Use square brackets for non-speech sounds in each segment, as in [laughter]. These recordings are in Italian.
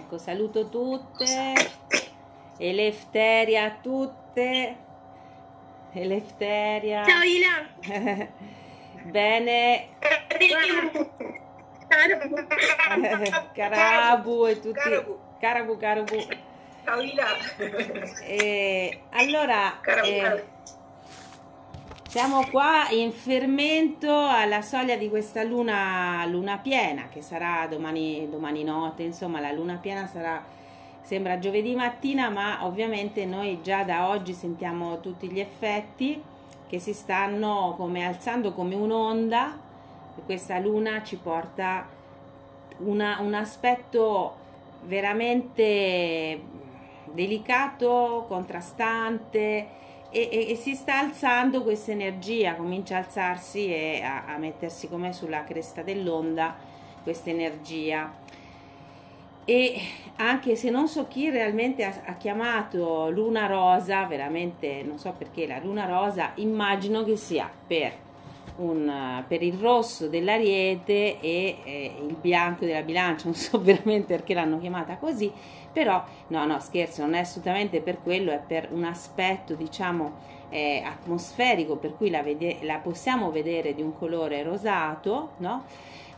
Ecco, saluto tutte. Elefteria a tutte. Elefteria. Ciao Ila. [laughs] Bene. Carabu e tutti. Carabu, Carabu. Ciao Ila. E allora, Carabu, eh. Siamo qua in fermento alla soglia di questa luna, luna piena che sarà domani, domani notte, insomma la luna piena sarà, sembra giovedì mattina, ma ovviamente noi già da oggi sentiamo tutti gli effetti che si stanno come alzando come un'onda. Questa luna ci porta una- un aspetto veramente delicato, contrastante e, e- e si sta alzando questa energia, comincia a alzarsi e a, a mettersi come sulla cresta dell'onda questa energia. E anche se non so chi realmente ha, ha chiamato luna rosa, veramente non so perché la luna rosa, immagino che sia per, un, per il rosso dell'ariete e eh, il bianco della bilancia, non so [laughs] veramente perché l'hanno chiamata così, però no, no, scherzo, non è assolutamente per quello, è per un aspetto, diciamo, eh, atmosferico, per cui la, vede- la possiamo vedere di un colore rosato, no?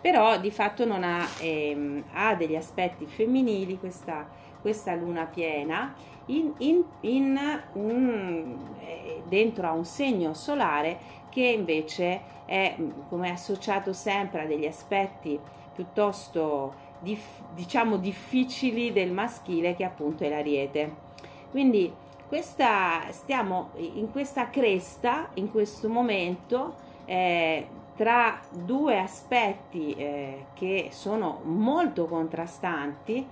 Però di fatto non ha, ehm, ha degli aspetti femminili questa, questa luna piena in, in- in un- eh, dentro a un segno solare che invece è come associato sempre a degli aspetti piuttosto dif- diciamo difficili del maschile che appunto è l'ariete. Quindi questa, stiamo in questa cresta in questo momento eh, tra due aspetti eh, che sono molto contrastanti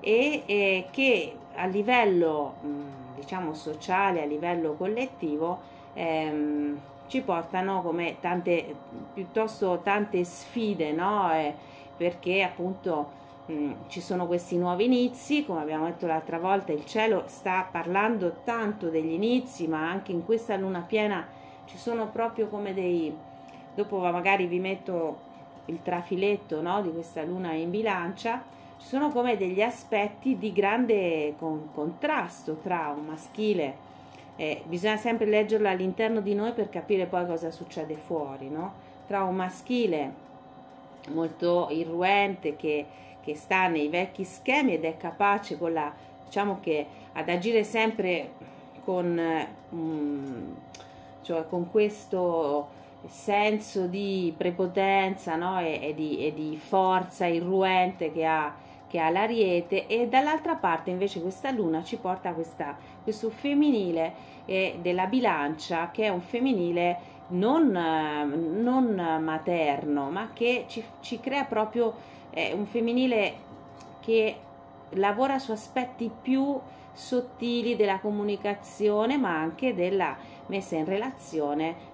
e eh, che a livello mh, diciamo sociale, a livello collettivo ehm, ci portano come tante piuttosto tante sfide, no? Eh, perché appunto mh, ci sono questi nuovi inizi, come abbiamo detto l'altra volta, il cielo sta parlando tanto degli inizi, ma anche in questa luna piena ci sono proprio come dei dopo magari vi metto il trafiletto no, di questa luna in bilancia, ci sono come degli aspetti di grande con- contrasto tra un maschile, eh, bisogna sempre leggerlo all'interno di noi per capire poi cosa succede fuori, no? tra un maschile molto irruente che, che sta nei vecchi schemi ed è capace con la, diciamo che ad agire sempre con, eh, mm, cioè con questo senso di prepotenza no? e, e di, e di forza irruente che ha, che ha l'ariete e dall'altra parte invece questa luna ci porta questa, questo femminile eh, della bilancia che è un femminile non, non materno ma che ci, ci crea proprio eh, un femminile che lavora su aspetti più sottili della comunicazione ma anche della messa in relazione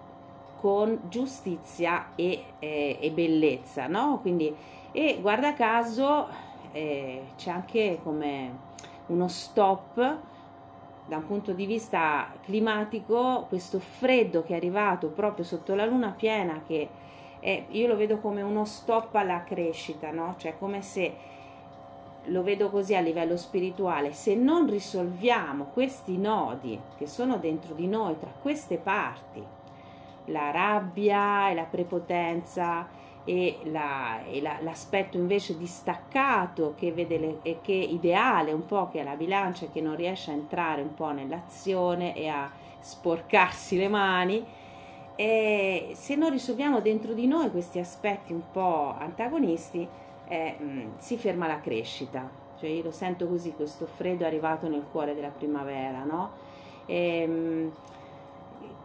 con giustizia e, eh, e bellezza, no? Quindi, e guarda caso eh, c'è anche come uno stop da un punto di vista climatico, questo freddo che è arrivato proprio sotto la luna piena, che è, io lo vedo come uno stop alla crescita, no? Cioè come se lo vedo così a livello spirituale, se non risolviamo questi nodi che sono dentro di noi, tra queste parti, la rabbia e la prepotenza e, la- e la- l'aspetto invece distaccato che vede le- e che ideale un po' che è la bilancia che non riesce a entrare un po' nell'azione e a sporcarsi le mani e se non risolviamo dentro di noi questi aspetti un po' antagonisti eh, mh, si ferma la crescita cioè io lo sento così questo freddo è arrivato nel cuore della primavera no? Ehm,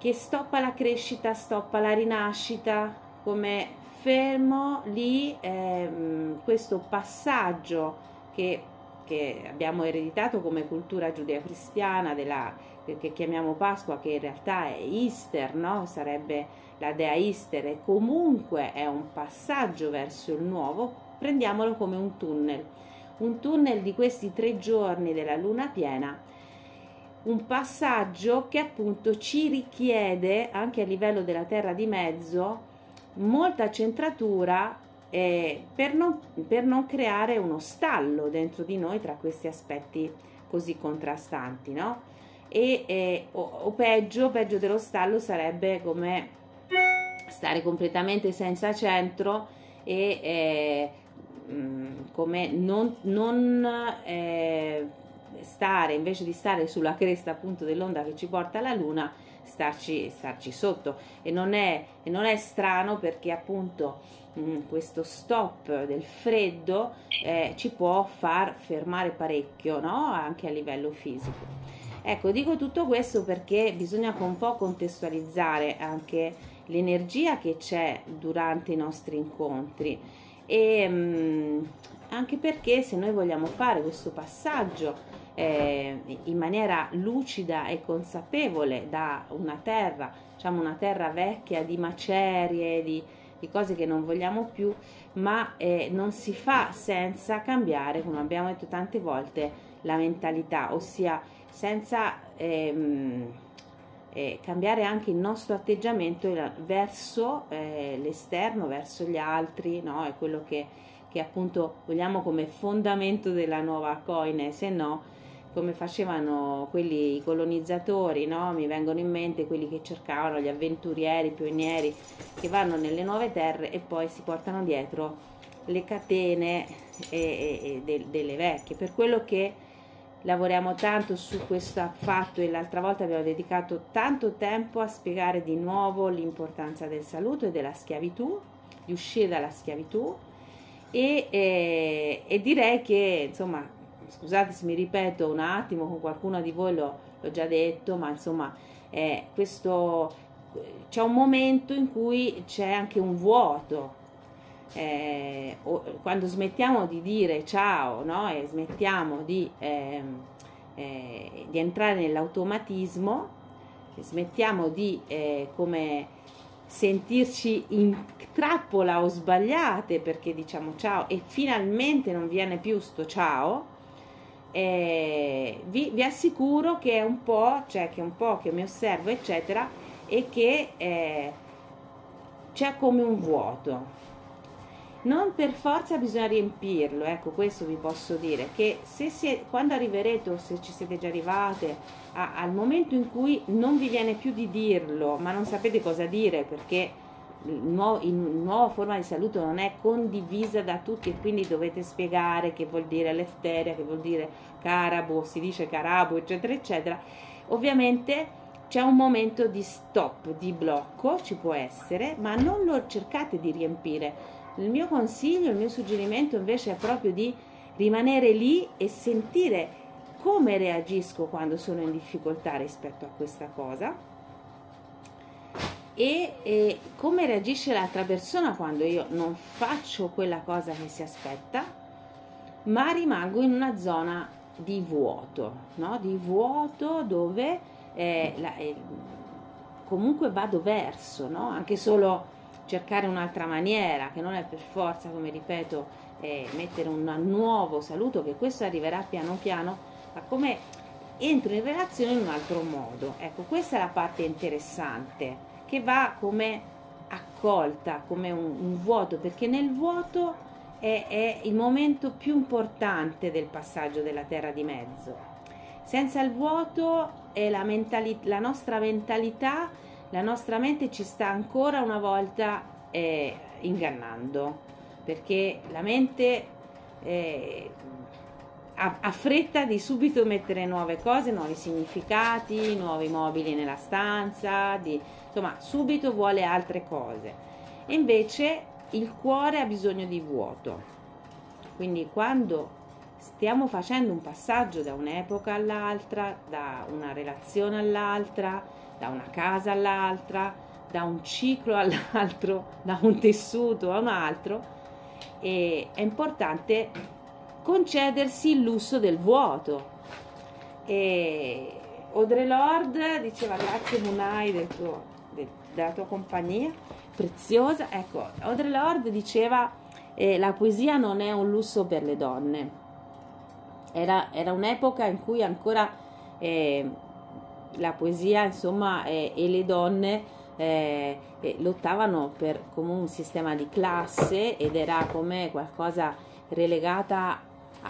che stoppa la crescita, stoppa la rinascita, come fermo lì ehm, questo passaggio che, che abbiamo ereditato come cultura giudeo-cristiana, della, che chiamiamo Pasqua, che in realtà è Easter, no? sarebbe la dea Easter, e comunque è un passaggio verso il nuovo, prendiamolo come un tunnel, un tunnel di questi tre giorni della luna piena un passaggio che appunto ci richiede anche a livello della terra di mezzo molta centratura eh, per, non, per non creare uno stallo dentro di noi tra questi aspetti così contrastanti, no? E, eh, o, o, peggio, peggio dello stallo sarebbe come stare completamente senza centro e eh, mm, come non, non eh, stare, invece di stare sulla cresta appunto dell'onda che ci porta alla luna, starci, starci sotto. E non, è, e non è strano perché appunto mh, mm, questo stop del freddo eh, ci può far fermare parecchio, no? Anche a livello fisico. Ecco, dico tutto questo perché bisogna un po' contestualizzare anche l'energia che c'è durante i nostri incontri. E mm, anche perché se noi vogliamo fare questo passaggio eh, in maniera lucida e consapevole da una terra, diciamo una terra vecchia di macerie, di, di cose che non vogliamo più, ma eh, non si fa senza cambiare, come abbiamo detto tante volte, la mentalità, ossia senza ehm, eh, cambiare anche il nostro atteggiamento verso eh, l'esterno, verso gli altri, no? è quello che, che appunto vogliamo come fondamento della nuova coine, se no come facevano quelli i colonizzatori, no? mi vengono in mente quelli che cercavano, gli avventurieri, i pionieri, che vanno nelle nuove terre e poi si portano dietro le catene e, e, e de, delle vecchie. Per quello che lavoriamo tanto su questo fatto e l'altra volta abbiamo dedicato tanto tempo a spiegare di nuovo l'importanza del saluto e della schiavitù, di uscire dalla schiavitù e, e, e direi che insomma scusate se mi ripeto un attimo con qualcuno di voi l'ho, l'ho già detto, ma insomma eh, questo, c'è un momento in cui c'è anche un vuoto. Eh, quando smettiamo di dire ciao no? e smettiamo di, eh, di entrare nell'automatismo, smettiamo di eh, come sentirci in trappola o sbagliate perché diciamo ciao e finalmente non viene più sto ciao, eh, vi, vi, assicuro che è un po', cioè che un po' che mi osservo, eccetera, e che eh, c'è come un vuoto. Non per forza bisogna riempirlo, ecco questo vi posso dire, che se si, quando arriverete o se ci siete già arrivate a, al momento in cui non vi viene più di dirlo, ma non sapete cosa dire perché in nuova forma di saluto non è condivisa da tutti e quindi dovete spiegare che vuol dire lefteria, che vuol dire carabo, si dice carabo, eccetera, eccetera. Ovviamente c'è un momento di stop, di blocco, ci può essere, ma non lo cercate di riempire. Il mio consiglio, il mio suggerimento invece è proprio di rimanere lì e sentire come reagisco quando sono in difficoltà rispetto a questa cosa e, e come reagisce l'altra persona quando io non faccio quella cosa che si aspetta, ma rimango in una zona di vuoto, no? di vuoto dove eh, la, eh, comunque vado verso, no? anche solo cercare un'altra maniera, che non è per forza, come ripeto, eh, mettere un nuovo saluto, che questo arriverà piano piano, ma come entro in relazione in un altro modo. Ecco, questa è la parte interessante che va come accolta, come un, un vuoto, perché nel vuoto è, è, il momento più importante del passaggio della terra di mezzo. Senza il vuoto è la, mentali- la nostra mentalità, la nostra mente ci sta ancora una volta eh, ingannando, perché la mente eh, ha, ha, fretta di subito mettere nuove cose, nuovi significati, nuovi mobili nella stanza, di, insomma subito vuole altre cose. E invece il cuore ha bisogno di vuoto. Quindi quando stiamo facendo un passaggio da un'epoca all'altra, da una relazione all'altra, da una casa all'altra, da un ciclo [laughs] all'altro, da un tessuto a un altro, è importante concedersi il lusso del vuoto. E Audre Lorde diceva grazie Munai del tuo de, della tua compagnia, preziosa. Ecco, Audre Lorde diceva eh, la poesia non è un lusso per le donne. Era, era un'epoca in cui ancora eh, la poesia, insomma, eh, e le donne eh, lottavano per come un sistema di classe ed era come qualcosa relegata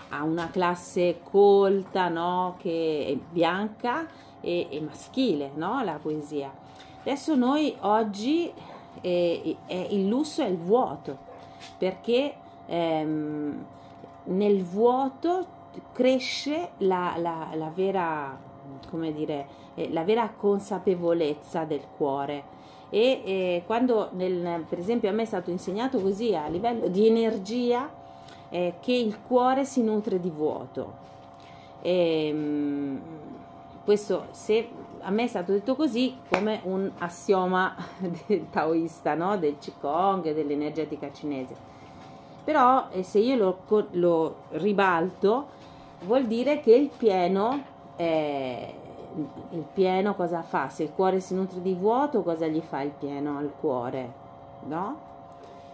a una classe colta, no? che è bianca e, e maschile, no? la poesia. Adesso noi oggi eh, il lusso è il vuoto, perché ehm, nel vuoto cresce la, la, la vera, come dire, eh, la vera consapevolezza del cuore. E eh, quando, nel, per esempio, a me è stato insegnato così a livello di energia eh, che il cuore si nutre di vuoto. E, ehm, questo, se a me è stato detto così, come un assioma [laughs] del taoista, no? del Qigong, dell'energetica cinese. Però eh, se io lo, lo, ribalto, vuol dire che il pieno, eh, il pieno cosa fa? Se il cuore si nutre di vuoto, cosa gli fa il pieno al cuore? No?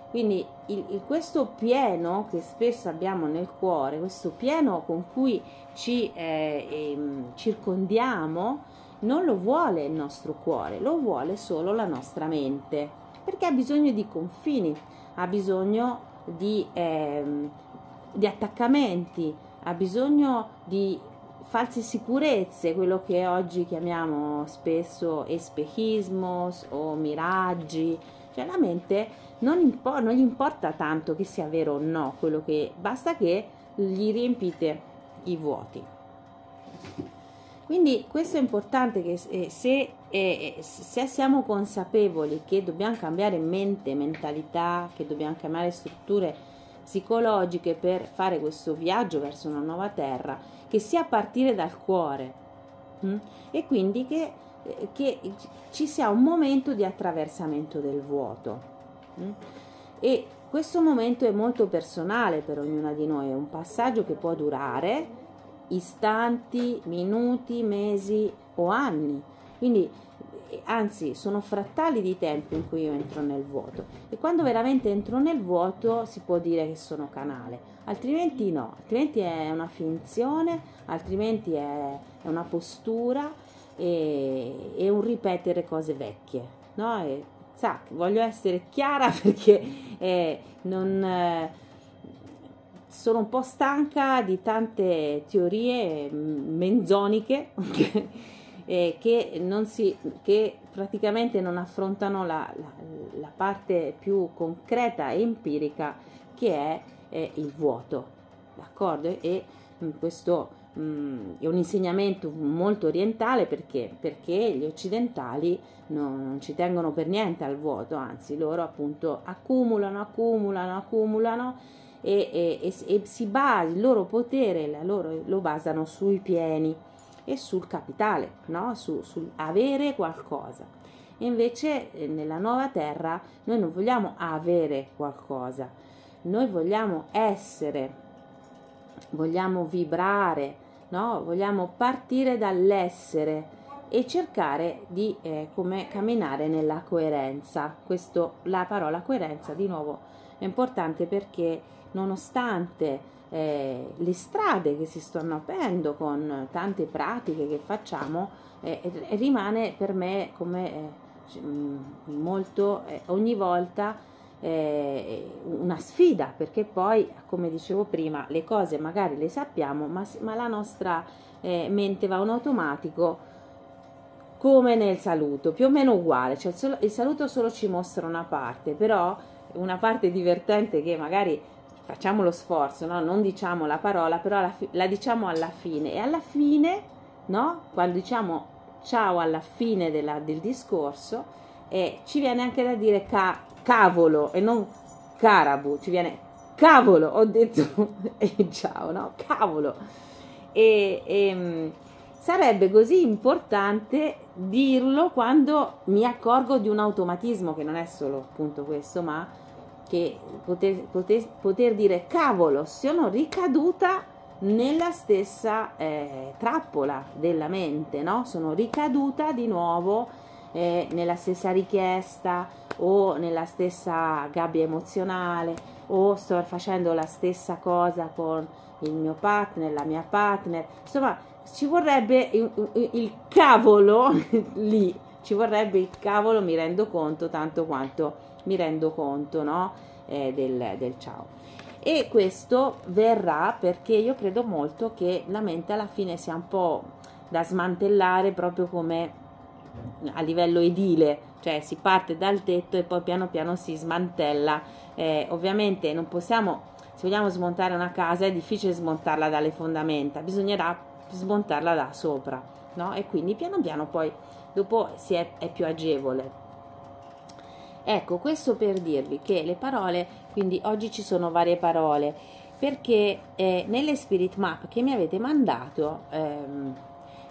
Quindi il, il, questo pieno che spesso abbiamo nel cuore, questo pieno con cui ci eh, eh, circondiamo, non lo vuole il nostro cuore, lo vuole solo la nostra mente, perché ha bisogno di confini, ha bisogno di, eh, di attaccamenti, ha bisogno di false sicurezze, quello che oggi chiamiamo spesso espejismo o miraggi, cioè la mente non, impo- non gli importa tanto che sia vero o no quello che basta che gli riempite i vuoti. Quindi questo è importante che eh, se, se, siamo consapevoli che dobbiamo cambiare mente, mentalità, che dobbiamo cambiare strutture psicologiche per fare questo viaggio verso una nuova terra, che sia a partire dal cuore mh? Hm? e quindi che, eh, che, ci sia un momento di attraversamento del vuoto. Mh? Hm? E questo momento è molto personale per ognuna di noi, è un passaggio che può durare istanti, minuti, mesi o anni. Quindi, anzi, sono frattali di tempo in cui io entro nel vuoto. E quando veramente entro nel vuoto si può dire che sono canale, altrimenti no, altrimenti è una finzione, altrimenti è, è una postura e, e, un ripetere cose vecchie. No? E, sa, voglio essere chiara [laughs] perché eh, non... Eh, sono un po' stanca di tante teorie menzoniche [laughs] che, eh, che, si, che praticamente non affrontano la, la, la, parte più concreta e empirica che è eh, il vuoto. D'accordo? E mm, questo mh, mm, è un insegnamento molto orientale perché, perché gli occidentali non, non ci tengono per niente al vuoto, anzi loro appunto accumulano, accumulano, accumulano e, e, e si basa, il loro potere loro, lo basano sui pieni e sul capitale, no? su, sul avere qualcosa. E invece eh, nella nuova terra noi non vogliamo avere qualcosa, noi vogliamo essere, vogliamo vibrare, no? vogliamo partire dall'essere e cercare di eh, come camminare nella coerenza. Questo, la parola coerenza di nuovo è importante perché nonostante eh, le strade che si stanno aprendo con tante pratiche che facciamo, eh, rimane per me come eh, mm, molto eh, ogni volta eh, una sfida perché poi, come dicevo prima, le cose magari le sappiamo, ma, ma la nostra eh, mente va in automatico come nel saluto, più o meno uguale, cioè il, il saluto solo ci mostra una parte, però una parte divertente che magari facciamo lo sforzo, no? non diciamo la parola, però la, la, diciamo alla fine e alla fine, no? quando diciamo ciao alla fine della, del discorso, eh, ci viene anche da dire ca- cavolo e non carabu, ci viene cavolo, ho detto [laughs] e ciao, no? Cavolo. E, e mm, sarebbe così importante dirlo quando mi accorgo di un automatismo che non è solo appunto questo, ma che poter, poter, poter dire cavolo, sono ricaduta nella stessa eh, trappola della mente, no? Sono ricaduta di nuovo eh, nella stessa richiesta o nella stessa gabbia emozionale o sto facendo la stessa cosa con il mio partner, la mia partner, insomma ci vorrebbe il, il cavolo [laughs] lì ci vorrebbe il cavolo mi rendo conto tanto quanto mi rendo conto no? eh, del, del ciao e questo verrà perché io credo molto che la mente alla fine sia un po' da smantellare proprio come a livello edile, cioè si parte dal tetto e poi piano piano si smantella. Eh, ovviamente non possiamo, se vogliamo smontare una casa è difficile smontarla dalle fondamenta, bisognerà smontarla da sopra, no? E quindi piano piano poi dopo è, è più agevole. Ecco, questo per dirvi che le parole, quindi oggi ci sono varie parole, perché eh, nelle spirit map che mi avete mandato ehm,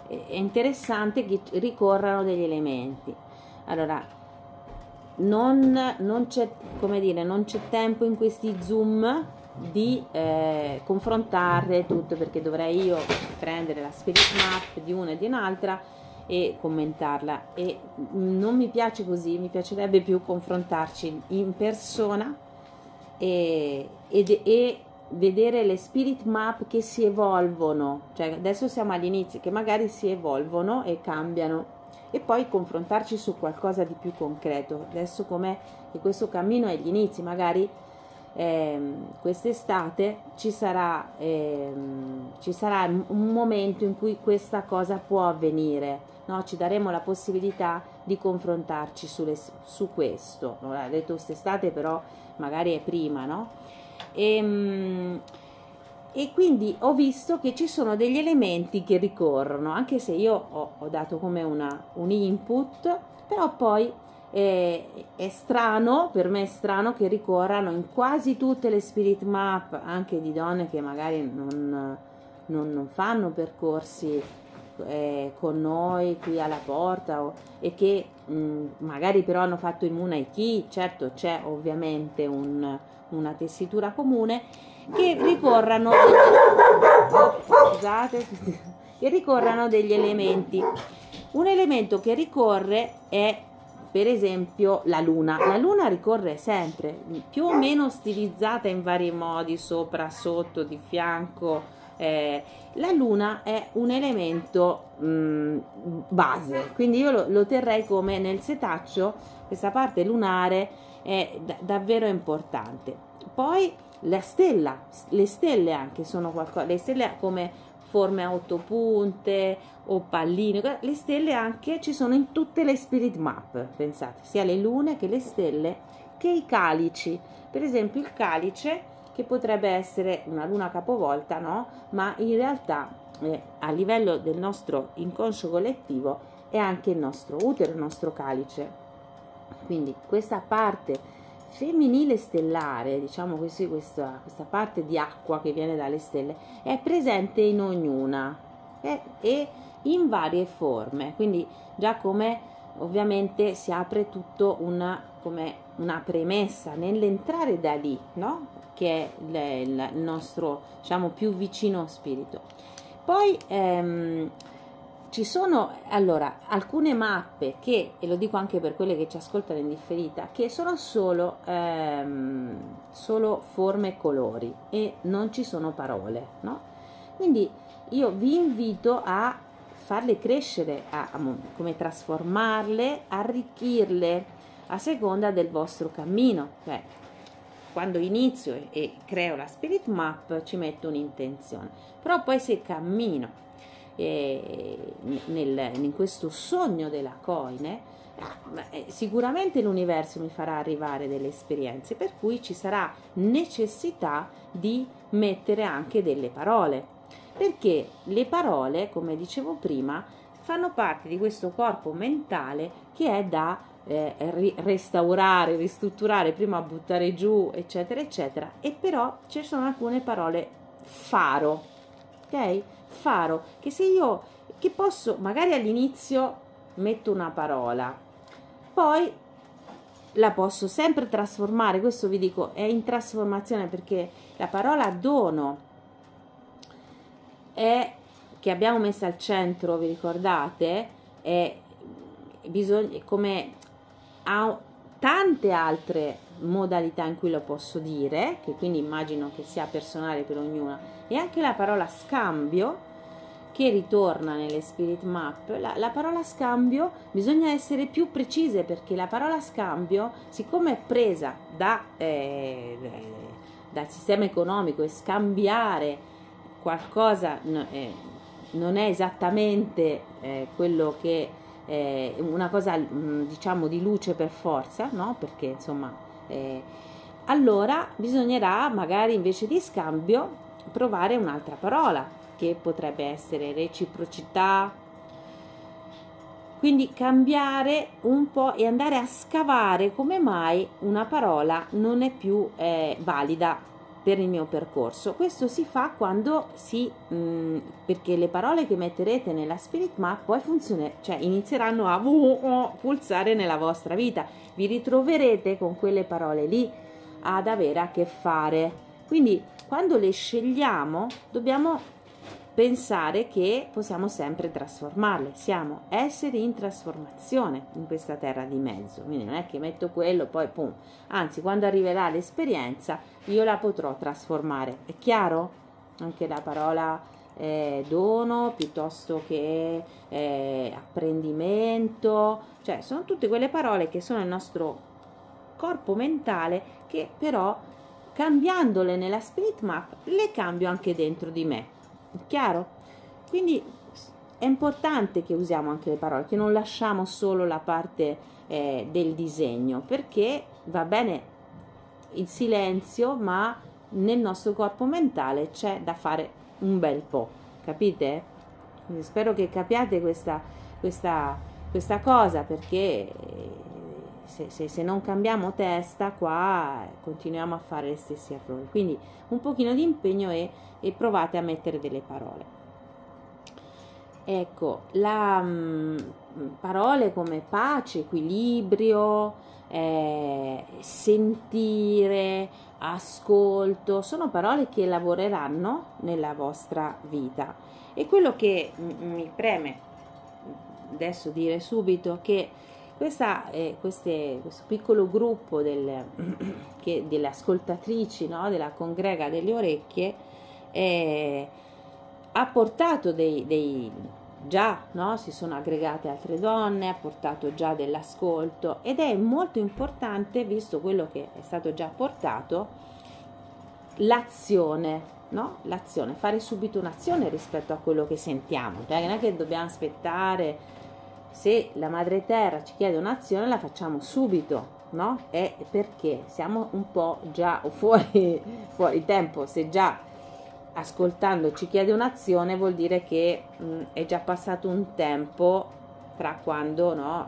è interessante che ricorrano degli elementi. Allora, non, non, c'è, dire, non c'è tempo in questi zoom di eh, confrontare tutto perché dovrei io prendere la spirit map di una e di un'altra e commentarla e non mi piace così, mi piacerebbe più confrontarci in persona e, e, e vedere le spirit map che si evolvono, cioè adesso siamo all'inizio, che magari si evolvono e cambiano e poi confrontarci su qualcosa di più concreto. Adesso com'è che questo cammino è agli inizi, magari eh, quest'estate ci sarà, eh, ci sarà un momento in cui questa cosa può avvenire, no? ci daremo la possibilità di confrontarci sulle, su questo. Non l'ha detto quest'estate, però magari è prima, no? E, ehm, e quindi ho visto che ci sono degli elementi che ricorrono, anche se io ho, ho dato come una, un input, però poi è, è, strano, per me è strano che ricorrano in quasi tutte le spirit map, anche di donne che magari non, non, non fanno percorsi eh, con noi qui alla porta o, e che mh, magari però hanno fatto il Munaiki, certo c'è ovviamente un una tessitura comune che ricorrano scusate, [laughs] che ricorrano degli elementi. Un elemento che ricorre è per esempio la luna. La luna ricorre sempre, più o meno stilizzata in vari modi, sopra, sotto, di fianco. Eh, la luna è un elemento mh, mm, base, quindi io lo, lo, terrei come nel setaccio, questa parte lunare è d- davvero importante. Poi la stella, le stelle anche sono qualcosa, le stelle come forme a otto punte o palline, le stelle anche ci sono in tutte le spirit map, pensate, sia le lune che le stelle che i calici. Per esempio il calice che potrebbe essere una luna capovolta, no? Ma in realtà eh, a livello del nostro inconscio collettivo è anche il nostro utero, il nostro calice. Quindi questa parte femminile stellare, diciamo così, questa, questa, parte di acqua che viene dalle stelle, è presente in ognuna eh, e in varie forme. Quindi già come ovviamente si apre tutto una, come una premessa nell'entrare da lì, no? che è il, nostro diciamo più vicino spirito. Poi ehm, ci sono allora alcune mappe che, e lo dico anche per quelle che ci ascoltano in differita, che sono solo, ehm, solo forme e colori e non ci sono parole, no? Quindi io vi invito a farle crescere, a, a, come trasformarle, arricchirle a seconda del vostro cammino. Cioè, quando inizio e, e creo la spirit map ci metto un'intenzione, però poi se cammino eh, nel, in questo sogno della coine, eh, sicuramente l'universo mi farà arrivare delle esperienze, per cui ci sarà necessità di mettere anche delle parole, perché le parole, come dicevo prima, fanno parte di questo corpo mentale che è da eh, ri- restaurare, ristrutturare, prima buttare giù, eccetera, eccetera, e però ci sono alcune parole faro, ok? Faro che se io che posso magari all'inizio metto una parola poi la posso sempre trasformare questo vi dico è in trasformazione perché la parola dono è che abbiamo messo al centro vi ricordate è bisogna come ha tante altre modalità in cui lo posso dire che quindi immagino che sia personale per ognuna e anche la parola scambio che ritorna nelle spirit map, la, la, parola scambio bisogna essere più precise perché la parola scambio, siccome è presa da, eh, dal sistema economico e scambiare qualcosa eh, non è esattamente eh, quello che è una cosa diciamo di luce per forza, no? Perché insomma eh, allora bisognerà magari invece di scambio provare un'altra parola che potrebbe essere reciprocità. Quindi cambiare un po' e andare a scavare come mai una parola non è più eh, valida per il mio percorso. Questo si fa quando si, mh, mm, perché le parole che metterete nella Spirit Map poi funzione, cioè inizieranno a pulsare nella vostra vita. Vi ritroverete con quelle parole lì ad avere a che fare. Quindi quando le scegliamo dobbiamo pensare che possiamo sempre trasformarle, siamo esseri in trasformazione in questa terra di mezzo, quindi non è che metto quello poi pum, anzi quando arriverà l'esperienza io la potrò trasformare, è chiaro? Anche la parola eh, dono piuttosto che eh, apprendimento, cioè sono tutte quelle parole che sono il nostro corpo mentale che però cambiandole nella spirit map le cambio anche dentro di me Chiaro? Quindi è importante che usiamo anche le parole, che non lasciamo solo la parte eh, del disegno, perché va bene il silenzio, ma nel nostro corpo mentale c'è da fare un bel po', capite? Quindi spero che capiate questa, questa, questa cosa, perché se, se, se, non cambiamo testa qua continuiamo a fare gli stessi errori. Quindi un pochino di impegno e e provate a mettere delle parole. Ecco, la, mh, mm, parole come pace, equilibrio, eh, sentire, ascolto, sono parole che lavoreranno nella vostra vita. E quello che mi preme adesso dire subito che questa, eh, queste, questo piccolo gruppo del, [clears throat] che, delle ascoltatrici no, della congrega delle orecchie eh, ha portato dei, dei già no? si sono aggregate altre donne, ha portato già dell'ascolto ed è molto importante, visto quello che è stato già portato, l'azione, no? l'azione, fare subito un'azione rispetto a quello che sentiamo, cioè non è che dobbiamo aspettare se la madre terra ci chiede un'azione la facciamo subito, no? È perché siamo un po' già [laughs] fuori, fuori tempo, se già ascoltando ci chiede un'azione vuol dire che mh, mm, è già passato un tempo tra quando no,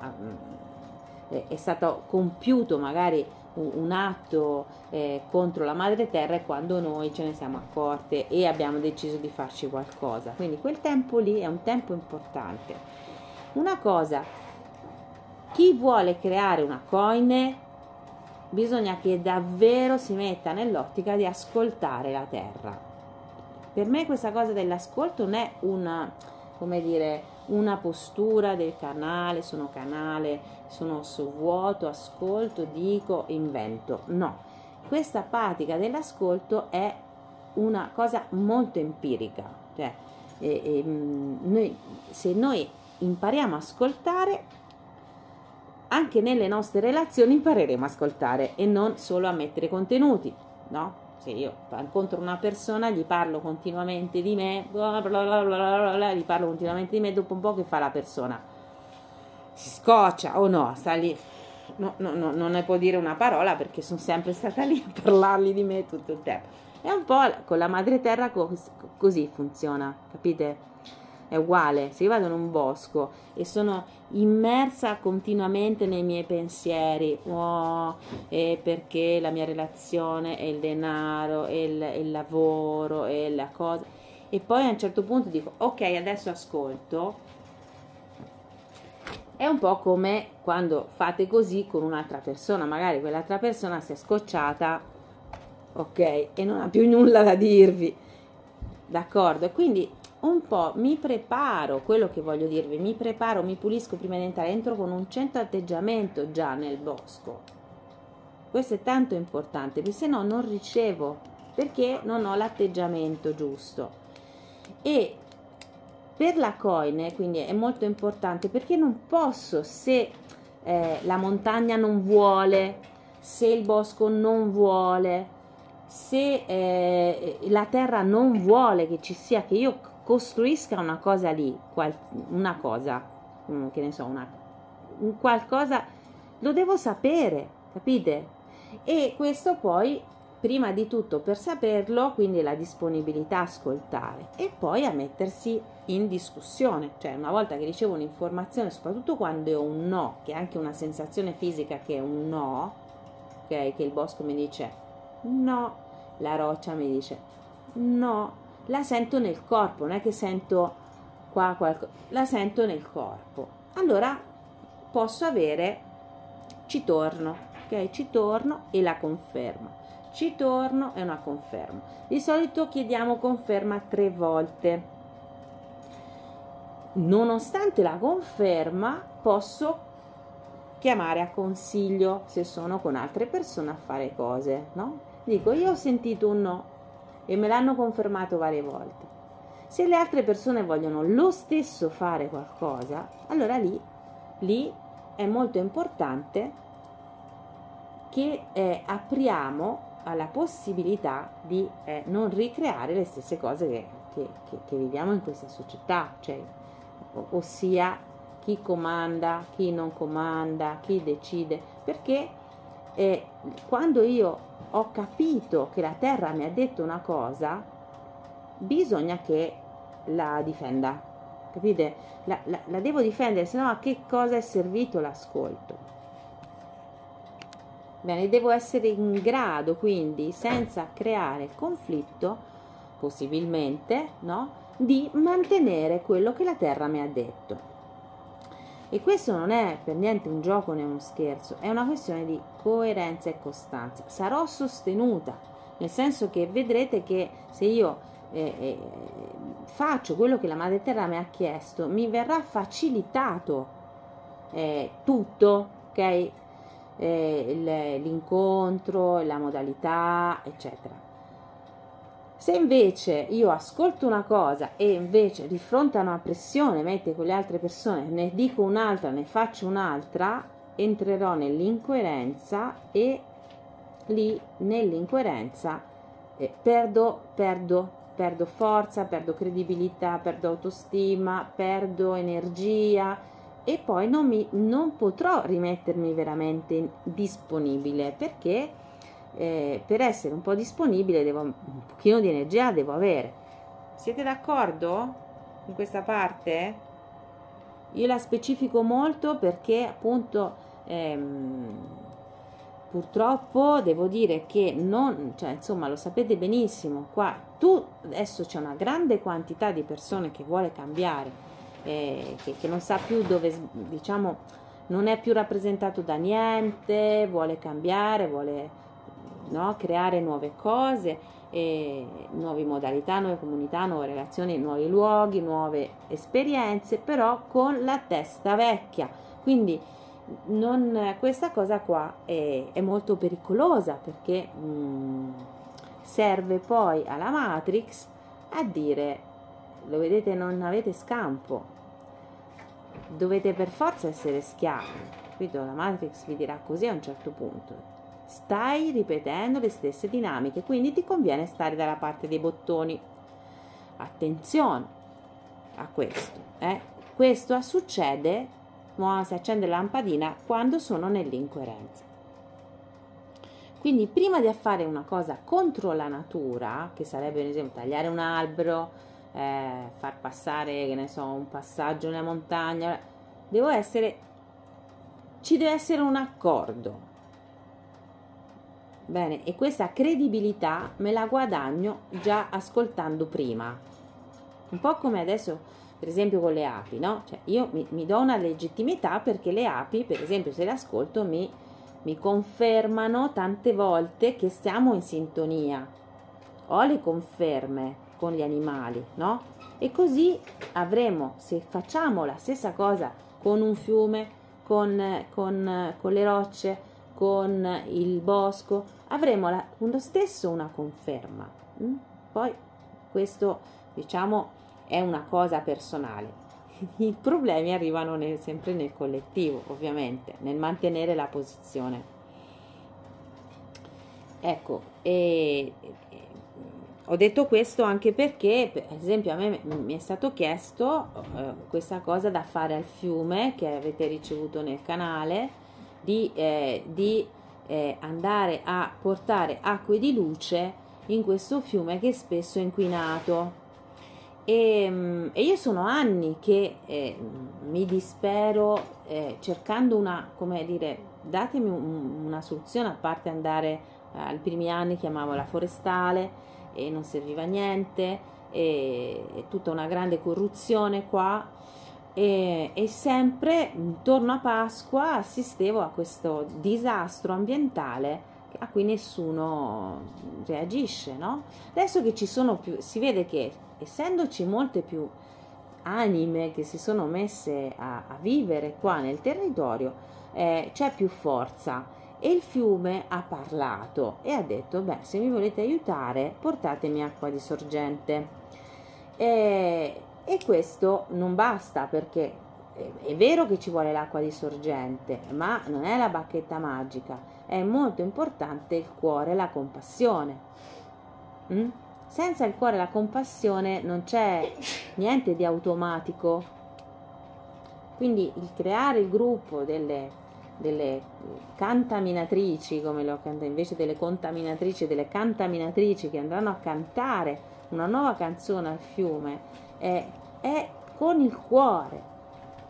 mh, è, stato compiuto magari un atto eh, contro la madre terra e quando noi ce ne siamo accorte e abbiamo deciso di farci qualcosa. Quindi quel tempo lì è un tempo importante. Una cosa, chi vuole creare una coin bisogna che davvero si metta nell'ottica di ascoltare la terra per me questa cosa dell'ascolto non è una, come dire, una postura del canale, sono canale, sono su vuoto, ascolto, dico, invento. No, questa pratica dell'ascolto è una cosa molto empirica. Cioè, eh, eh, noi, se noi impariamo a ascoltare, anche nelle nostre relazioni impareremo a ascoltare e non solo a mettere contenuti, no? se io incontro una persona, gli parlo continuamente di me, gli parlo continuamente di me, dopo un po' che fa la persona? Si scoccia o no? Sta lì, no, no, no, non ne può dire una parola perché sono sempre stata lì [laughs] a parlargli di me tutto il tempo. È un po' con la madre terra così funziona, capite? È uguale, se io vado in un bosco e sono immersa continuamente nei miei pensieri, oh, perché la mia relazione è il denaro, è il, è il lavoro, è la cosa, e poi a un certo punto dico ok adesso ascolto, è un po' come quando fate così con un'altra persona, magari quell'altra persona si è scocciata, ok, e non ha più nulla da dirvi, d'accordo? Quindi un po' mi preparo, quello che voglio dirvi, mi preparo, mi pulisco prima di entrare, entro con un certo atteggiamento già nel bosco. Questo è tanto importante, perché se no non ricevo, perché non ho l'atteggiamento giusto. E per la coine, quindi è molto importante perché non posso, se eh, la montagna non vuole, se il bosco non vuole, se eh, la terra non vuole che ci sia, che io costruisca una cosa lì, qual, una cosa, mm, che ne so, una, un qualcosa, lo devo sapere, capite? E questo poi prima di tutto per saperlo, quindi la disponibilità a ascoltare e poi a mettersi in discussione, cioè una volta che ricevo un'informazione, soprattutto quando è un no, che è anche una sensazione fisica che è un no, ok, che il bosco mi dice no, la roccia mi dice no, la sento nel corpo, non è che sento qua qualcosa, la sento nel corpo. Allora posso avere, ci torno, ok, ci torno e la confermo ci torno è una conferma. Di solito chiediamo conferma tre volte. Nonostante la conferma, posso chiamare a consiglio se sono con altre persone a fare cose, no? Dico, io ho sentito un no e me l'hanno confermato varie volte. Se le altre persone vogliono lo stesso fare qualcosa, allora lì, lì è molto importante che eh, apriamo alla possibilità di eh, non ricreare le stesse cose che, che, che, che viviamo in questa società, cioè, ossia chi comanda, chi non comanda, chi decide, perché eh, quando io ho capito che la terra mi ha detto una cosa, bisogna che la difenda, capite? La, la, la devo difendere, se no a che cosa è servito l'ascolto? Bene, devo essere in grado quindi, senza creare conflitto, possibilmente, no? di mantenere quello che la Terra mi ha detto. E questo non è per niente un gioco né uno scherzo, è una questione di coerenza e costanza. Sarò sostenuta, nel senso che vedrete che se io eh, eh, faccio quello che la Madre Terra mi ha chiesto, mi verrà facilitato eh, tutto, ok? eh, l'incontro, la modalità, eccetera. Se invece io ascolto una cosa e invece di fronte a una pressione mette con le altre persone, ne dico un'altra, ne faccio un'altra, entrerò nell'incoerenza e lì nell'incoerenza eh, perdo, perdo, perdo forza, perdo credibilità, perdo autostima, perdo energia, e poi non, mi, non potrò rimettermi veramente disponibile perché eh, per essere un po' disponibile devo un pochino di energia devo avere. Siete d'accordo in questa parte? Io la specifico molto perché appunto ehm, purtroppo devo dire che non cioè insomma lo sapete benissimo qua tu adesso c'è una grande quantità di persone che vuole cambiare eh, che, che, non sa più dove, diciamo, non è più rappresentato da niente, vuole cambiare, vuole no, creare nuove cose, nuove modalità, nuove comunità, nuove relazioni, nuovi luoghi, nuove esperienze, però con la testa vecchia. Quindi non, questa cosa qua è, è molto pericolosa perché mh, mm, serve poi alla Matrix a dire lo vedete non avete scampo. Dovete per forza essere schiavi. La Matrix vi dirà così a un certo punto stai ripetendo le stesse dinamiche quindi ti conviene stare dalla parte dei bottoni attenzione a questo eh? questo succede si accende la lampadina quando sono nell'incoerenza quindi prima di fare una cosa contro la natura che sarebbe ad esempio tagliare un albero eh, far passare, che ne so, un passaggio nella montagna, devo essere, ci deve essere un accordo. Bene, e questa credibilità me la guadagno già ascoltando prima. Un po' come adesso, per esempio, con le api, no? Cioè, io mi, mi do una legittimità perché le api, per esempio, se le ascolto, mi, mi confermano tante volte che siamo in sintonia. Ho le conferme con gli animali, no? E così avremo, se facciamo la stessa cosa con un fiume, con, con, con le rocce, con il bosco, avremo la, lo stesso una conferma. Mm? Poi questo, diciamo, è una cosa personale. [laughs] I problemi arrivano nel, sempre nel collettivo, ovviamente, nel mantenere la posizione. Ecco, e, ho detto questo anche perché, per esempio, a me mi è stato chiesto eh, questa cosa da fare al fiume che avete ricevuto nel canale, di, eh, di eh, andare a portare acque di luce in questo fiume che spesso è inquinato. E, mm, e io sono anni che eh, mi dispero eh, cercando una, come dire, datemi un, una soluzione a parte andare eh, ai primi anni chiamavo la forestale e non serviva a niente e, e tutta una grande corruzione qua e, e, sempre intorno a Pasqua assistevo a questo disastro ambientale a cui nessuno reagisce, no? Adesso che ci sono più, si vede che essendoci molte più anime che si sono messe a, a vivere qua nel territorio, eh, c'è più forza e il fiume ha parlato e ha detto, beh, se mi volete aiutare, portatemi acqua di sorgente. E, e questo non basta perché è vero che ci vuole l'acqua di sorgente, ma non è la bacchetta magica è molto importante il cuore la compassione. Mm? Senza il cuore e la compassione non c'è niente di automatico. Quindi il creare il gruppo delle, delle cantaminatrici, come lo canta, invece delle contaminatrici, delle cantaminatrici che andranno a cantare una nuova canzone al fiume, è, è con il cuore,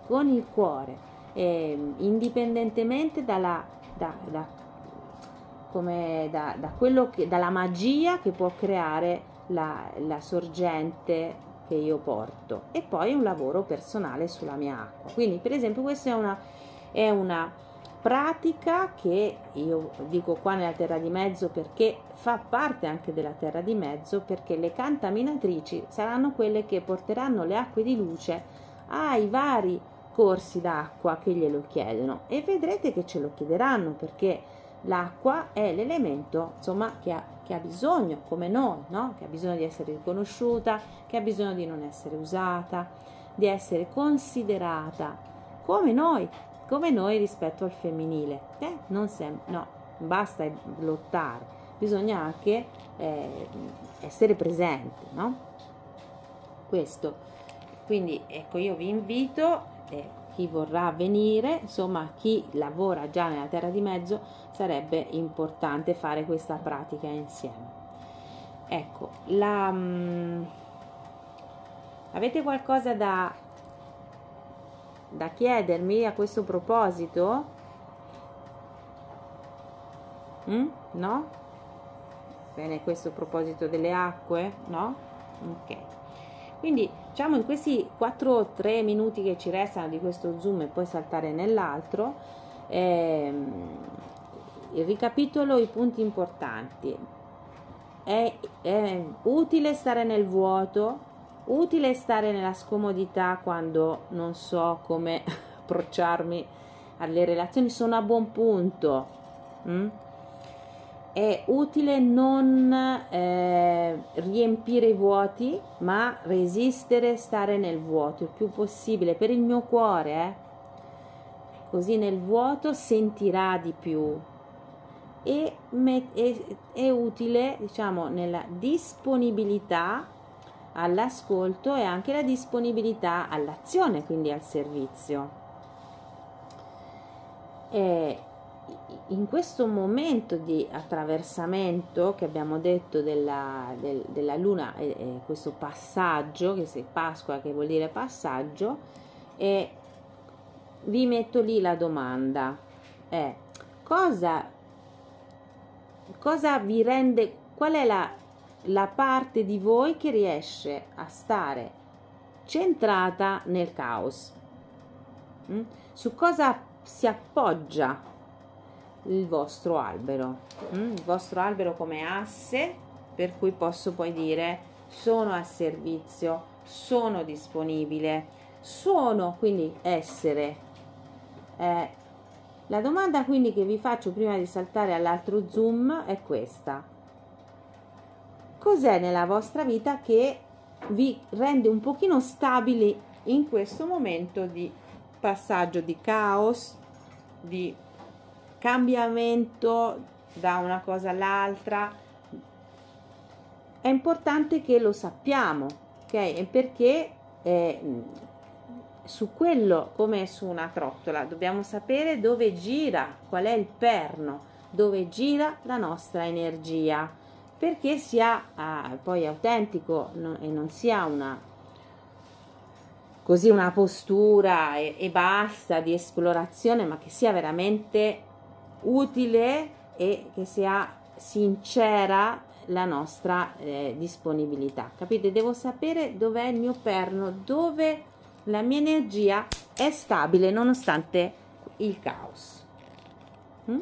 con il cuore, eh, indipendentemente dalla, da, da da, che, dalla magia che può creare la, la sorgente che io porto e poi un lavoro personale sulla mia acqua. Quindi, per esempio, questa è una, è una pratica che io dico qua nella terra di mezzo perché fa parte anche della terra di mezzo perché le cantaminatrici saranno quelle che porteranno le acque di luce ai vari corsi d'acqua che glielo chiedono e vedrete che ce lo chiederanno perché L'acqua è l'elemento insomma, che, ha, che ha bisogno, come noi, no? che ha bisogno di essere riconosciuta, che ha bisogno di non essere usata, di essere considerata come noi, come noi rispetto al femminile. Eh? Non sem- no, basta lottare, bisogna anche eh, essere presenti. No? Questo. Quindi ecco, io vi invito, eh, chi vorrà venire, insomma chi lavora già nella terra di mezzo, sarebbe importante fare questa pratica insieme. Ecco, la, um, avete qualcosa da, da chiedermi a questo proposito? Mm? No? Bene, questo proposito delle acque? No? Ok. Quindi diciamo in questi 4-3 minuti che ci restano di questo zoom e poi saltare nell'altro, ehm, ricapitolo i punti importanti. È, è utile stare nel vuoto, utile stare nella scomodità quando non so come [laughs] approcciarmi alle relazioni, sono a buon punto. Mm? è utile non eh, riempire i vuoti, ma resistere, stare nel vuoto il più possibile per il mio cuore. Eh? Così nel vuoto sentirà di più. E è, è utile, diciamo, nella disponibilità all'ascolto e anche la disponibilità all'azione, quindi al servizio. E in questo momento di attraversamento che abbiamo detto della, del, della luna, eh, eh, questo passaggio, che è Pasqua che vuol dire passaggio, e vi metto lì la domanda, è cosa, cosa vi rende, qual è la, la parte di voi che riesce a stare centrata nel caos? Mm? Su cosa si appoggia il vostro albero, mm? il vostro albero come asse per cui posso poi dire sono a servizio, sono disponibile, sono quindi essere. Eh, la domanda quindi che vi faccio prima di saltare all'altro zoom è questa. Cos'è nella vostra vita che vi rende un pochino stabili in questo momento di passaggio di caos, di cambiamento da una cosa all'altra. È importante che lo sappiamo, ok? Perché eh, su quello come su una trottola dobbiamo sapere dove gira, qual è il perno, dove gira la nostra energia, perché sia ah, poi autentico no, e non sia una così una postura e, e basta di esplorazione, ma che sia veramente utile e che sia sincera la nostra eh, disponibilità. Capite? Devo sapere dov'è il mio perno, dove la mia energia è stabile nonostante il caos. Mm?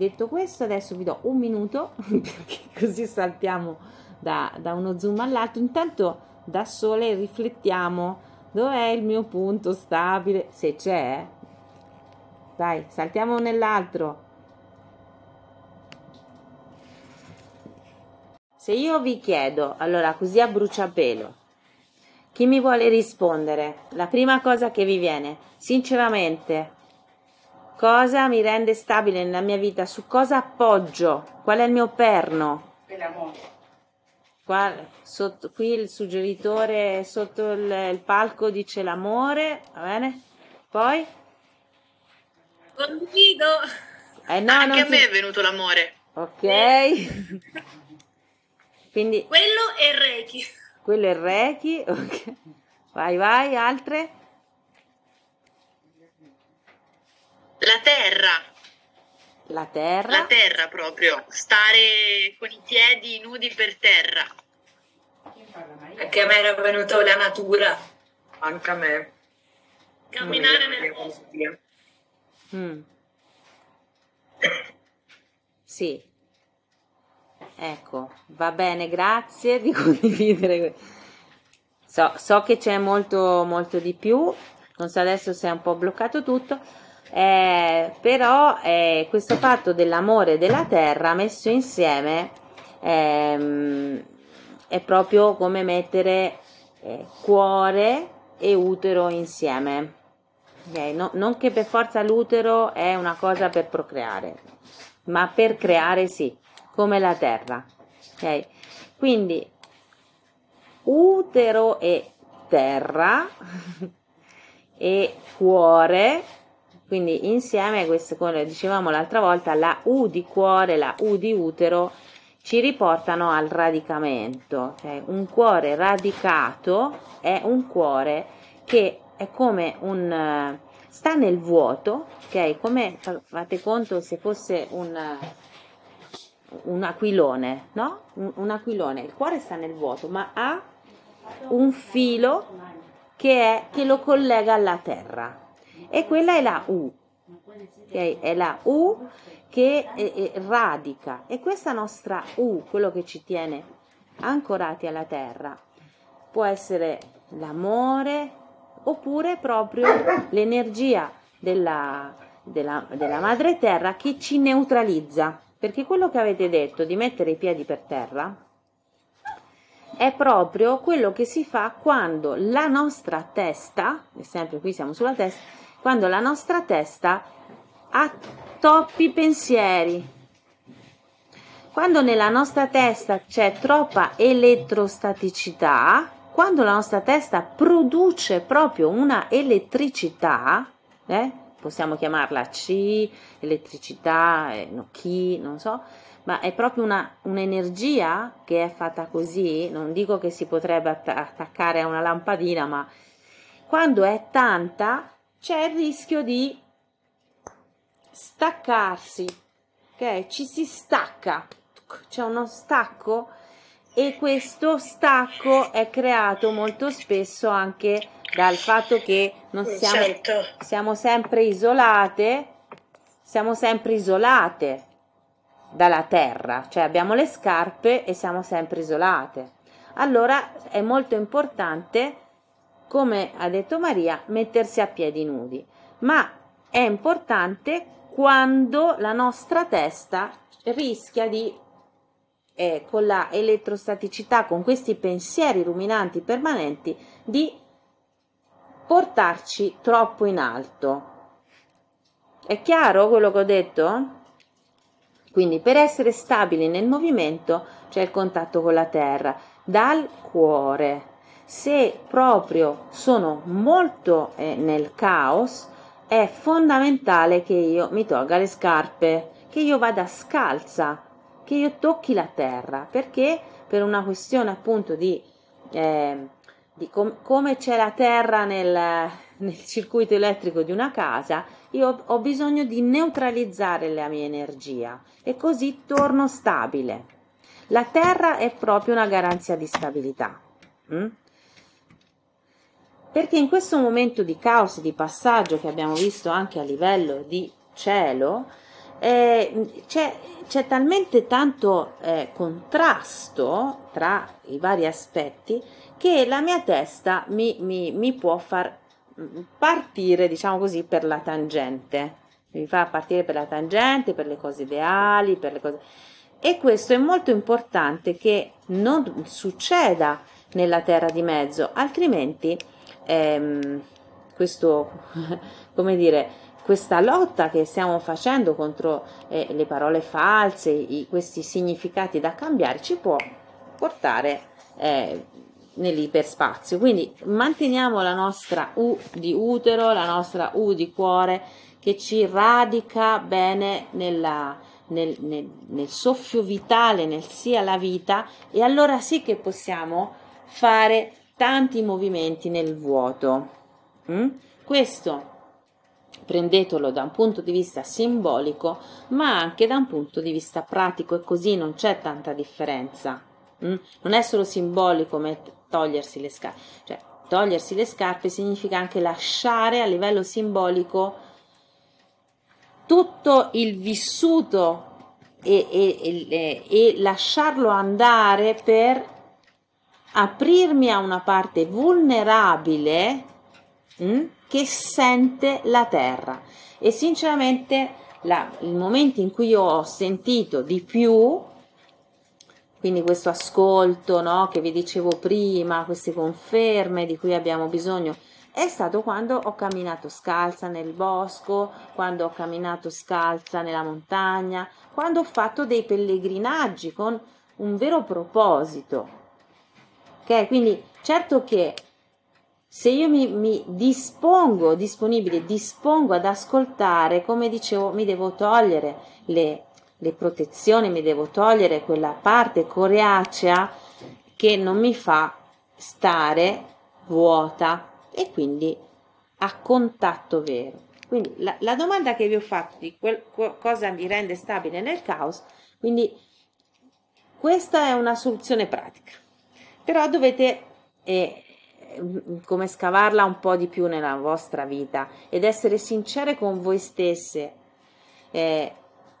Detto questo, adesso vi do un minuto [laughs] perché così saltiamo da, da uno zoom all'altro. Intanto da sole riflettiamo dov'è il mio punto stabile, se c'è. Dai, saltiamo nell'altro. Se io vi chiedo, allora così a bruciapelo, chi mi vuole rispondere? La prima cosa che vi viene, sinceramente, cosa mi rende stabile nella mia vita? Su cosa appoggio? Qual è il mio perno? Qua, sotto, qui il suggeritore sotto il, il palco dice l'amore, va bene? Poi? Condivido. Eh no, Anche non a si- me è venuto l'amore. Ok. [laughs] Quindi Quello è Reiki. quello è il Reiki. ok. Vai, vai, altre? La terra. La terra. La terra proprio. Stare con i piedi nudi per terra. Anche a me era venuta la natura. Anche a me. Camminare nel bosco. Mm. [coughs] Sì. Ecco, va bene, grazie di [laughs] condividere. So, so che c'è molto, molto di più, non so adesso se è un po' bloccato tutto, eh, però eh, questo fatto dell'amore della terra messo insieme ehm, è proprio come mettere eh, cuore e utero insieme. Ok, no- non che per forza l'utero è una cosa per procreare, ma per creare sì, come la terra. Ok? Quindi utero e terra [laughs] e cuore, quindi insieme, questo, come dicevamo l'altra volta, la U di cuore, la U di utero ci riportano al radicamento. ok? Un cuore radicato è un cuore che è come un eh, sta nel vuoto, ok? Come fa- fate conto se fosse un eh, un aquilone, no? Un, un aquilone, il cuore sta nel vuoto, ma ha un filo che, è, che lo collega alla terra e quella è la U, ok? È la U che eh, eh, radica e questa nostra U, quello che ci tiene ancorati alla terra, può essere l'amore oppure proprio l'energia della, della, della madre terra che ci neutralizza. Perché quello che avete detto di mettere i piedi per terra è proprio quello che si fa quando la nostra testa, sempre qui siamo sulla testa, quando la nostra testa ha troppi pensieri. Quando nella nostra testa c'è troppa elettrostaticità, quando la nostra testa produce proprio una elettricità, eh, possiamo chiamarla C, elettricità, eh, no, chi, non so, ma è proprio una, un'energia che è fatta così, non dico che si potrebbe att- attaccare a una lampadina, ma quando è tanta c'è il rischio di staccarsi, ok? Ci si stacca, c'è uno stacco e questo stacco è creato molto spesso anche dal fatto che non siamo, Certo. siamo sempre isolate, siamo sempre isolate dalla terra, cioè abbiamo le scarpe e siamo sempre isolate. Allora è molto importante, come ha detto Maria, mettersi a piedi nudi, ma è importante quando la nostra testa rischia di eh, con la elettrostaticità, con questi pensieri ruminanti permanenti, di portarci troppo in alto. È chiaro quello che ho detto? Quindi per essere stabili nel movimento c'è il contatto con la terra, dal cuore. Se proprio sono molto eh, nel caos, è fondamentale che io mi tolga le scarpe, che io vada scalza, che io tocchi la terra, perché per una questione appunto di, eh, di com- come c'è la terra nel, [laughs] nel, circuito elettrico di una casa, io ho bisogno di neutralizzare la mia energia e così torno stabile. La terra è proprio una garanzia di stabilità. Mm? Perché in questo momento di caos, di passaggio che abbiamo visto anche a livello di cielo, eh, c'è, c'è, talmente tanto eh, contrasto tra i vari aspetti che la mia testa mi, mi, mi può far mm, partire, diciamo così, per la tangente. Mi fa partire per la tangente, per le cose ideali, per le cose... E questo è molto importante che non succeda nella terra di mezzo, altrimenti ehm, questo, [laughs] come dire, questa lotta che stiamo facendo contro eh, le parole false, i, questi significati da cambiare, ci può portare eh, nell'iperspazio. Quindi manteniamo la nostra U di utero, la nostra U di cuore che ci radica bene nella, nel, nel, nel soffio vitale, nel sia la vita e allora sì che possiamo fare tanti movimenti nel vuoto. Mm? Questo prendetelo da un punto di vista simbolico, ma anche da un punto di vista pratico e così non c'è tanta differenza. Mm? Non è solo simbolico met- togliersi le scarpe, cioè togliersi le scarpe significa anche lasciare a livello simbolico tutto il vissuto e, e, e, e lasciarlo andare per aprirmi a una parte vulnerabile mh, mm, che sente la terra. E sinceramente la, il momento in cui io ho sentito di più, quindi questo ascolto no, che vi dicevo prima, queste conferme di cui abbiamo bisogno, è stato quando ho camminato scalza nel bosco, quando ho camminato scalza nella montagna, quando ho fatto dei pellegrinaggi con un vero proposito. Quindi certo che se io mi, mi, dispongo, disponibile, dispongo ad ascoltare, come dicevo, mi devo togliere le, le protezioni, mi devo togliere quella parte coriacea che non mi fa stare vuota e quindi a contatto vero. Quindi la, la domanda che vi ho fatto di quel, cosa mi rende stabile nel caos, quindi questa è una soluzione pratica, però dovete eh, come scavarla un po' di più nella vostra vita ed essere sincere con voi stesse. Eh,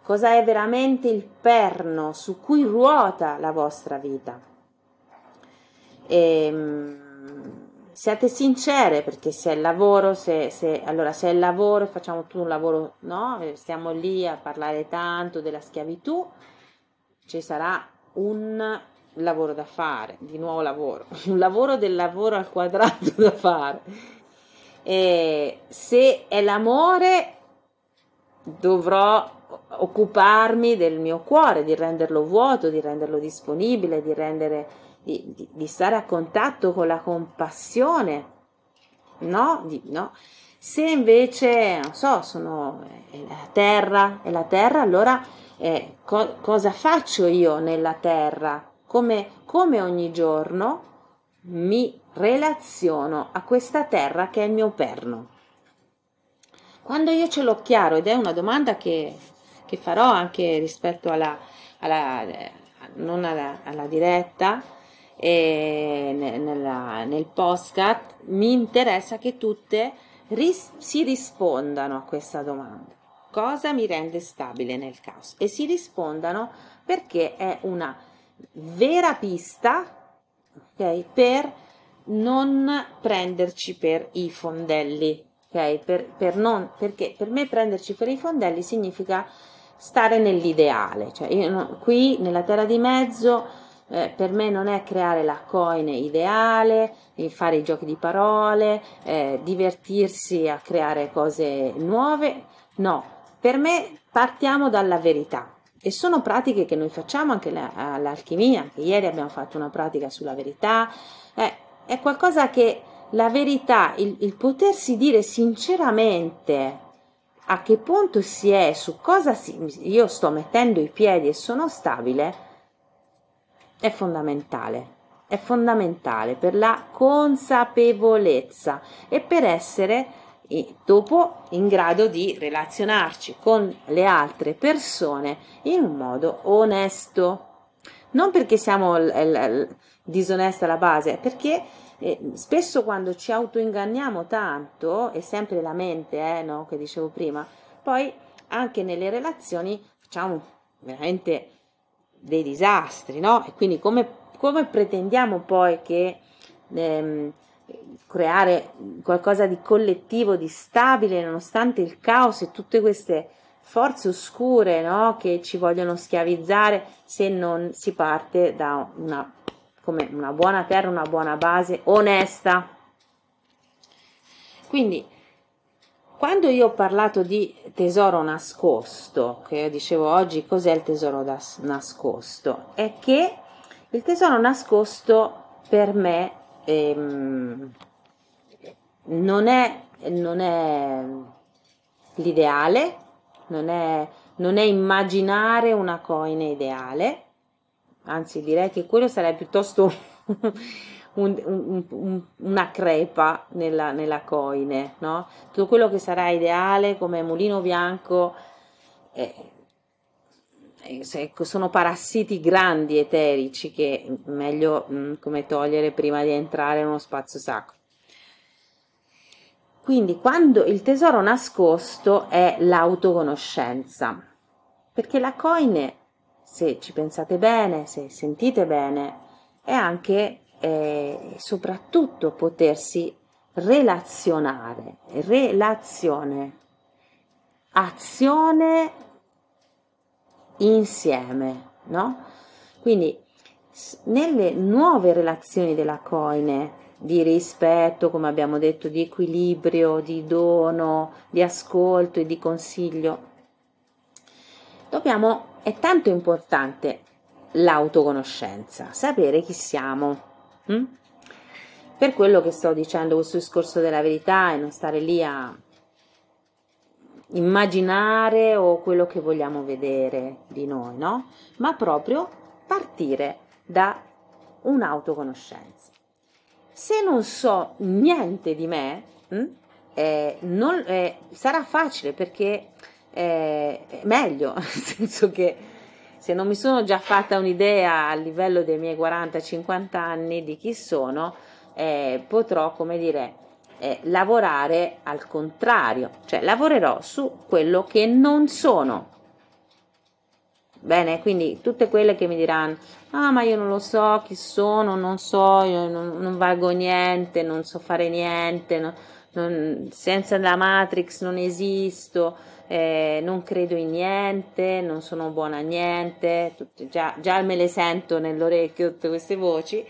cosa è veramente il perno su cui ruota la vostra vita? E, ehm, siate sincere perché se è il lavoro, se, se, allora se è il lavoro, facciamo tutto un lavoro, no? Stiamo lì a parlare tanto della schiavitù, ci sarà un lavoro da fare, di nuovo lavoro, [laughs] un lavoro del lavoro al quadrato da fare. E se è l'amore, dovrò occuparmi del mio cuore, di renderlo vuoto, di renderlo disponibile, di, rendere, di, di, di stare a contatto con la compassione, no? No? Se invece, non so, sono è la terra, è la terra, allora eh, co- cosa faccio io nella terra? Come, come ogni giorno mi relaziono a questa terra che è il mio perno. Quando io ce l'ho chiaro, ed è una domanda che, che farò anche rispetto alla, alla non alla, alla diretta, e nella, nel postcat, mi interessa che tutte ris- si rispondano a questa domanda. Cosa mi rende stabile nel caos? E si rispondano perché è una vera pista okay, per non prenderci per i fondelli. Okay? Per, per non, perché per me prenderci per i fondelli significa stare nell'ideale. Cioè, io, qui nella terra di mezzo eh, per me non è creare la coine ideale, fare i giochi di parole, eh, divertirsi a creare cose nuove, no, per me partiamo dalla verità e sono pratiche che noi facciamo anche all'alchimia, anche ieri abbiamo fatto una pratica sulla verità, eh, è qualcosa che la verità, il, il potersi dire sinceramente a che punto si è, su cosa si, io sto mettendo i piedi e sono stabile, è fondamentale. È fondamentale per la consapevolezza e per essere dopo in grado di relazionarci con le altre persone in un modo onesto. Non perché siamo l- l- disonesti alla base, perché eh, spesso quando ci autoinganniamo tanto, è sempre la mente, eh, no, che dicevo prima, poi anche nelle relazioni facciamo veramente dei disastri, no? E quindi come, come pretendiamo poi che ehm, creare qualcosa di collettivo, di stabile, nonostante il caos e tutte queste forze oscure no? che ci vogliono schiavizzare se non si parte da una, una buona terra, una buona base onesta. Quindi quando io ho parlato di tesoro nascosto, che io dicevo oggi cos'è il tesoro nascosto, è che il tesoro nascosto per me ehm, non, è, non è l'ideale, non è, non è immaginare una coina ideale, anzi direi che quello sarebbe piuttosto [laughs] un, un, un, una crepa nella, nella coine, no? Tutto quello che sarà ideale come mulino bianco eh, sono parassiti grandi eterici che è meglio mm, come togliere prima di entrare in uno spazio sacro. Quindi quando il tesoro nascosto è l'autoconoscenza, perché la coine, se ci pensate bene, se sentite bene, è anche e soprattutto potersi relazionare, relazione, azione insieme, no? Quindi nelle nuove relazioni della coine di rispetto, come abbiamo detto, di equilibrio, di dono, di ascolto e di consiglio, dobbiamo, è tanto importante l'autoconoscenza, sapere chi siamo, Mm? Per quello che sto dicendo questo discorso della verità e non stare lì a immaginare o quello che vogliamo vedere di noi, no? Ma proprio partire da un'autoconoscenza. Se non so niente di me, hm, eh, non, eh, sarà facile perché eh, è meglio, [laughs] nel senso che se non mi sono già fatta un'idea a livello dei miei 40-50 anni di chi sono, eh, potrò, come dire, eh, lavorare al contrario, cioè lavorerò su quello che non sono. Bene, quindi tutte quelle che mi diranno, ah ma io non lo so chi sono, non so, io non, non valgo niente, non so fare niente, no, non, senza la Matrix non esisto, eh, non credo in niente, non sono buona a niente, tutte, già, già, me le sento nell'orecchio tutte queste voci,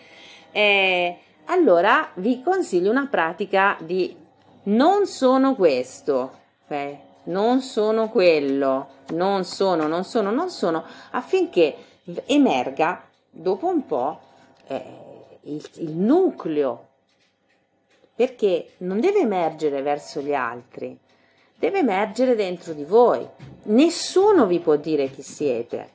eh, allora vi consiglio una pratica di non sono questo, okay? non sono quello, non sono, non sono, non sono, affinché emerga dopo un po' eh, il, il nucleo, perché non deve emergere verso gli altri, deve emergere dentro di voi. Nessuno vi può dire chi siete.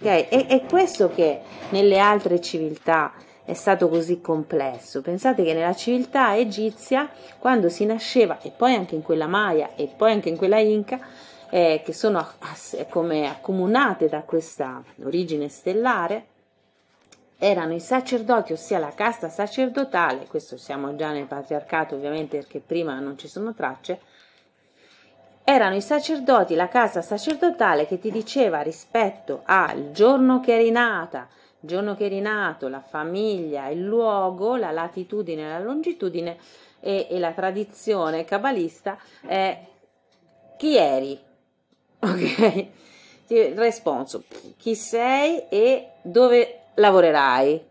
Okay? È, è questo che nelle altre civiltà è stato così complesso. Pensate che nella civiltà egizia, quando si nasceva, e poi anche in quella Maya e poi anche in quella Inca, eh, che sono come accomunate da questa origine stellare, erano i sacerdoti, ossia la casta sacerdotale, questo siamo già nel patriarcato ovviamente perché prima non ci sono tracce, erano i sacerdoti, la casa sacerdotale che ti diceva rispetto al giorno che eri nata, giorno che eri nato, la famiglia, il luogo, la latitudine, la longitudine e, e la tradizione cabalista, eh, chi eri, [laughs] ok? Responso, chi sei e dove lavorerai?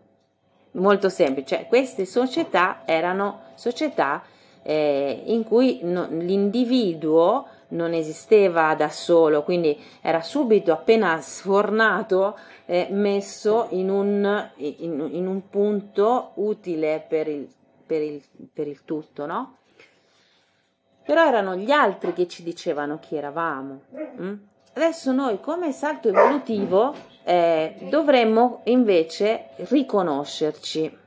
Molto semplice, cioè, queste società erano società eh, in cui no, l'individuo non esisteva da solo, quindi era subito appena sfornato eh, messo in un, in, in un, punto utile per il, per il, per il tutto, no? Però erano gli altri che ci dicevano chi eravamo. Mm? Adesso noi come salto evolutivo eh, dovremmo invece riconoscerci.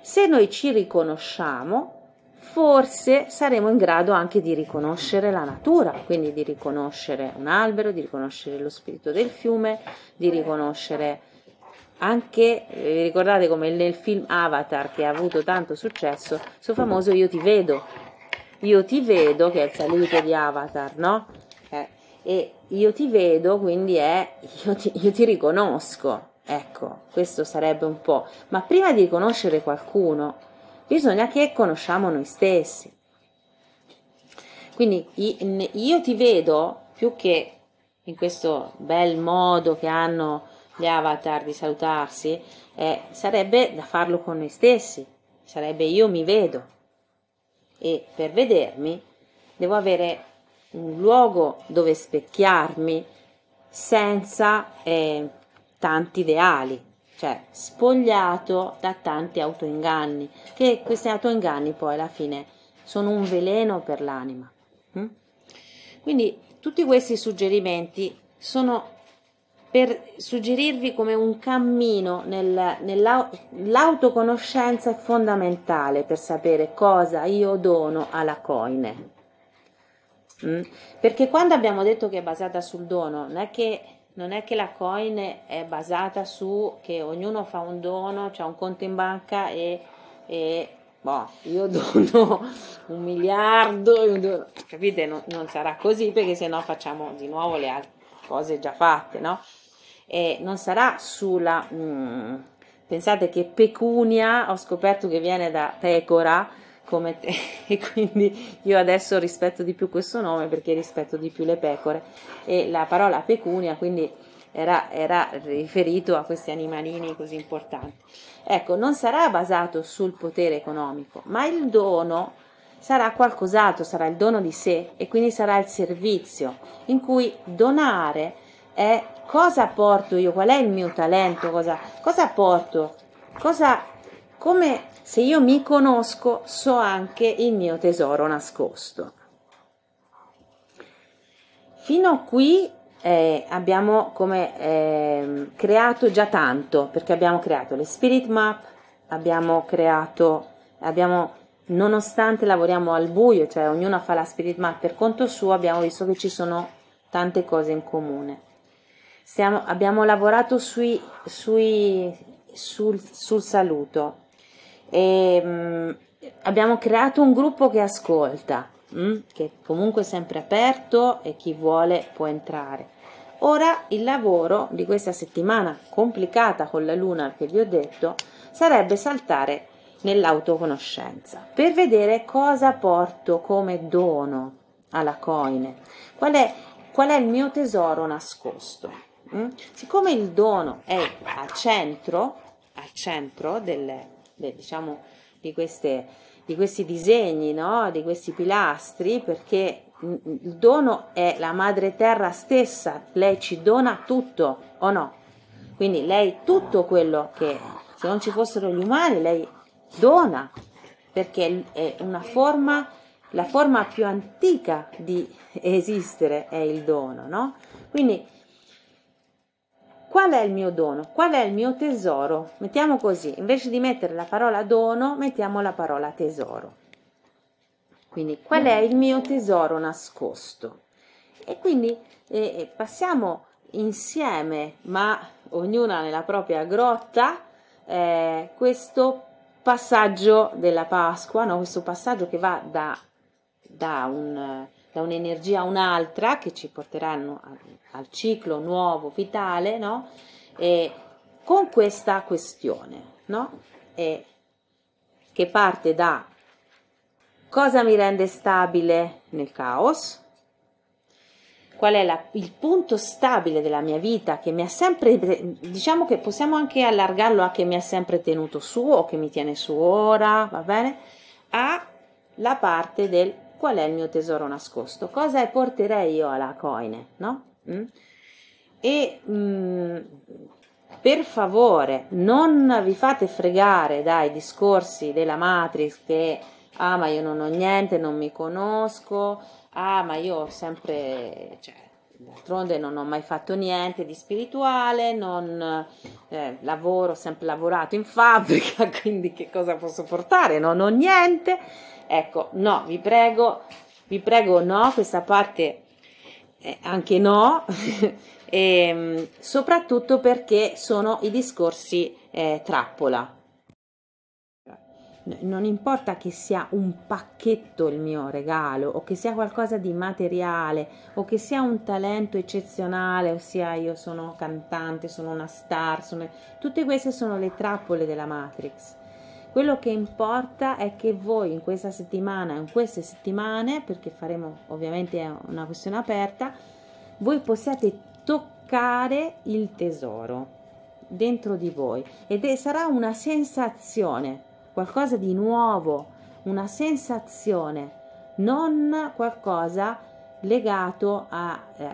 Se noi ci riconosciamo, forse saremo in grado anche di riconoscere la natura, quindi di riconoscere un albero, di riconoscere lo spirito del fiume, di riconoscere anche, vi ricordate come nel film Avatar che ha avuto tanto successo, suo famoso Io ti vedo, io ti vedo che è il saluto di Avatar, no? Eh, e io ti vedo quindi è io ti, io ti riconosco, ecco, questo sarebbe un po', ma prima di riconoscere qualcuno, bisogna che conosciamo noi stessi. Quindi io ti vedo più che in questo bel modo che hanno gli avatar di salutarsi, eh, sarebbe da farlo con noi stessi, sarebbe io mi vedo. E per vedermi devo avere un luogo dove specchiarmi senza eh, tanti ideali, cioè spogliato da tanti autoinganni, che questi autoinganni poi alla fine sono un veleno per l'anima. Hm? Quindi tutti questi suggerimenti sono per suggerirvi come un cammino nel, nell'autoconoscenza è fondamentale per sapere cosa io dono alla coine. Mm? Perché quando abbiamo detto che è basata sul dono, non è che non è che la coin è basata su che ognuno fa un dono, c'è un conto in banca e, e boh, io [laughs] dono un miliardo, capite? Non, non, sarà così perché sennò facciamo di nuovo le altre cose già fatte, no? E non sarà sulla... Mm, pensate che pecunia, ho scoperto che viene da pecora, come te, [laughs] e quindi io adesso rispetto di più questo nome perché rispetto di più le pecore e la parola pecunia quindi era, era riferito a questi animalini così importanti. Ecco, non sarà basato sul potere economico, ma il dono sarà qualcos'altro, sarà il dono di sé e quindi sarà il servizio in cui donare è cosa porto io, qual è il mio talento, cosa, cosa porto, cosa, come se io mi conosco, so anche il mio tesoro nascosto. Fino a qui eh, abbiamo come eh, creato già tanto, perché abbiamo creato le spirit map, abbiamo creato, abbiamo, nonostante lavoriamo al buio, cioè ognuno fa la spirit map per conto suo, abbiamo visto che ci sono tante cose in comune. Stiamo, abbiamo lavorato sui, sui, sul, sul saluto, e, mh, mm, abbiamo creato un gruppo che ascolta, mh, mm, che comunque è sempre aperto e chi vuole può entrare. Ora il lavoro di questa settimana complicata con la luna che vi ho detto sarebbe saltare nell'autoconoscenza per vedere cosa porto come dono alla coine, qual è, qual è il mio tesoro nascosto. Mm? Siccome il dono è al centro, al centro delle, de, diciamo, di, queste, di, questi disegni, no? di questi pilastri, perché il dono è la madre terra stessa, lei ci dona tutto o no? Quindi lei tutto quello che se non ci fossero gli umani, lei dona, perché è una forma, la forma più antica di esistere è il dono, no? Quindi Qual è il mio dono? Qual è il mio tesoro? Mettiamo così, invece di mettere la parola dono, mettiamo la parola tesoro. Quindi, qual è il mio tesoro nascosto? E quindi eh, eh passiamo insieme, ma ognuna nella propria grotta, eh, questo passaggio della Pasqua, no? questo passaggio che va da, da un da un'energia a un'altra che ci porteranno al, ciclo nuovo, vitale, no? E con questa questione, no? E che parte da cosa mi rende stabile nel caos, qual è la, il punto stabile della mia vita che mi ha sempre, diciamo che possiamo anche allargarlo a che mi ha sempre tenuto su o che mi tiene su ora, va bene? A la parte del qual è il mio tesoro nascosto, cosa porterei io alla coine, no? Mm? E mm, per favore non vi fate fregare dai discorsi della Matrix che ah ma io non ho niente, non mi conosco, ah ma io ho sempre, cioè, d'altronde non ho mai fatto niente di spirituale, non eh, lavoro, ho sempre lavorato in fabbrica, [laughs] quindi che cosa posso portare? Non ho niente. Ecco, no, vi prego, vi prego no, questa parte eh, anche no, e, [laughs] ehm, soprattutto perché sono i discorsi eh, trappola. Non importa che sia un pacchetto il mio regalo o che sia qualcosa di materiale o che sia un talento eccezionale, ossia io sono cantante, sono una star, sono... tutte queste sono le trappole della Matrix. Quello che importa è che voi in questa settimana, in queste settimane, perché faremo ovviamente una questione aperta, voi possiate toccare il tesoro dentro di voi ed è, sarà una sensazione, qualcosa di nuovo, una sensazione, non qualcosa legato a, eh,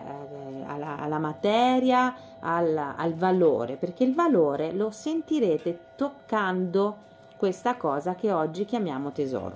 alla, alla, materia, alla, al valore, perché il valore lo sentirete toccando questa cosa che oggi chiamiamo tesoro.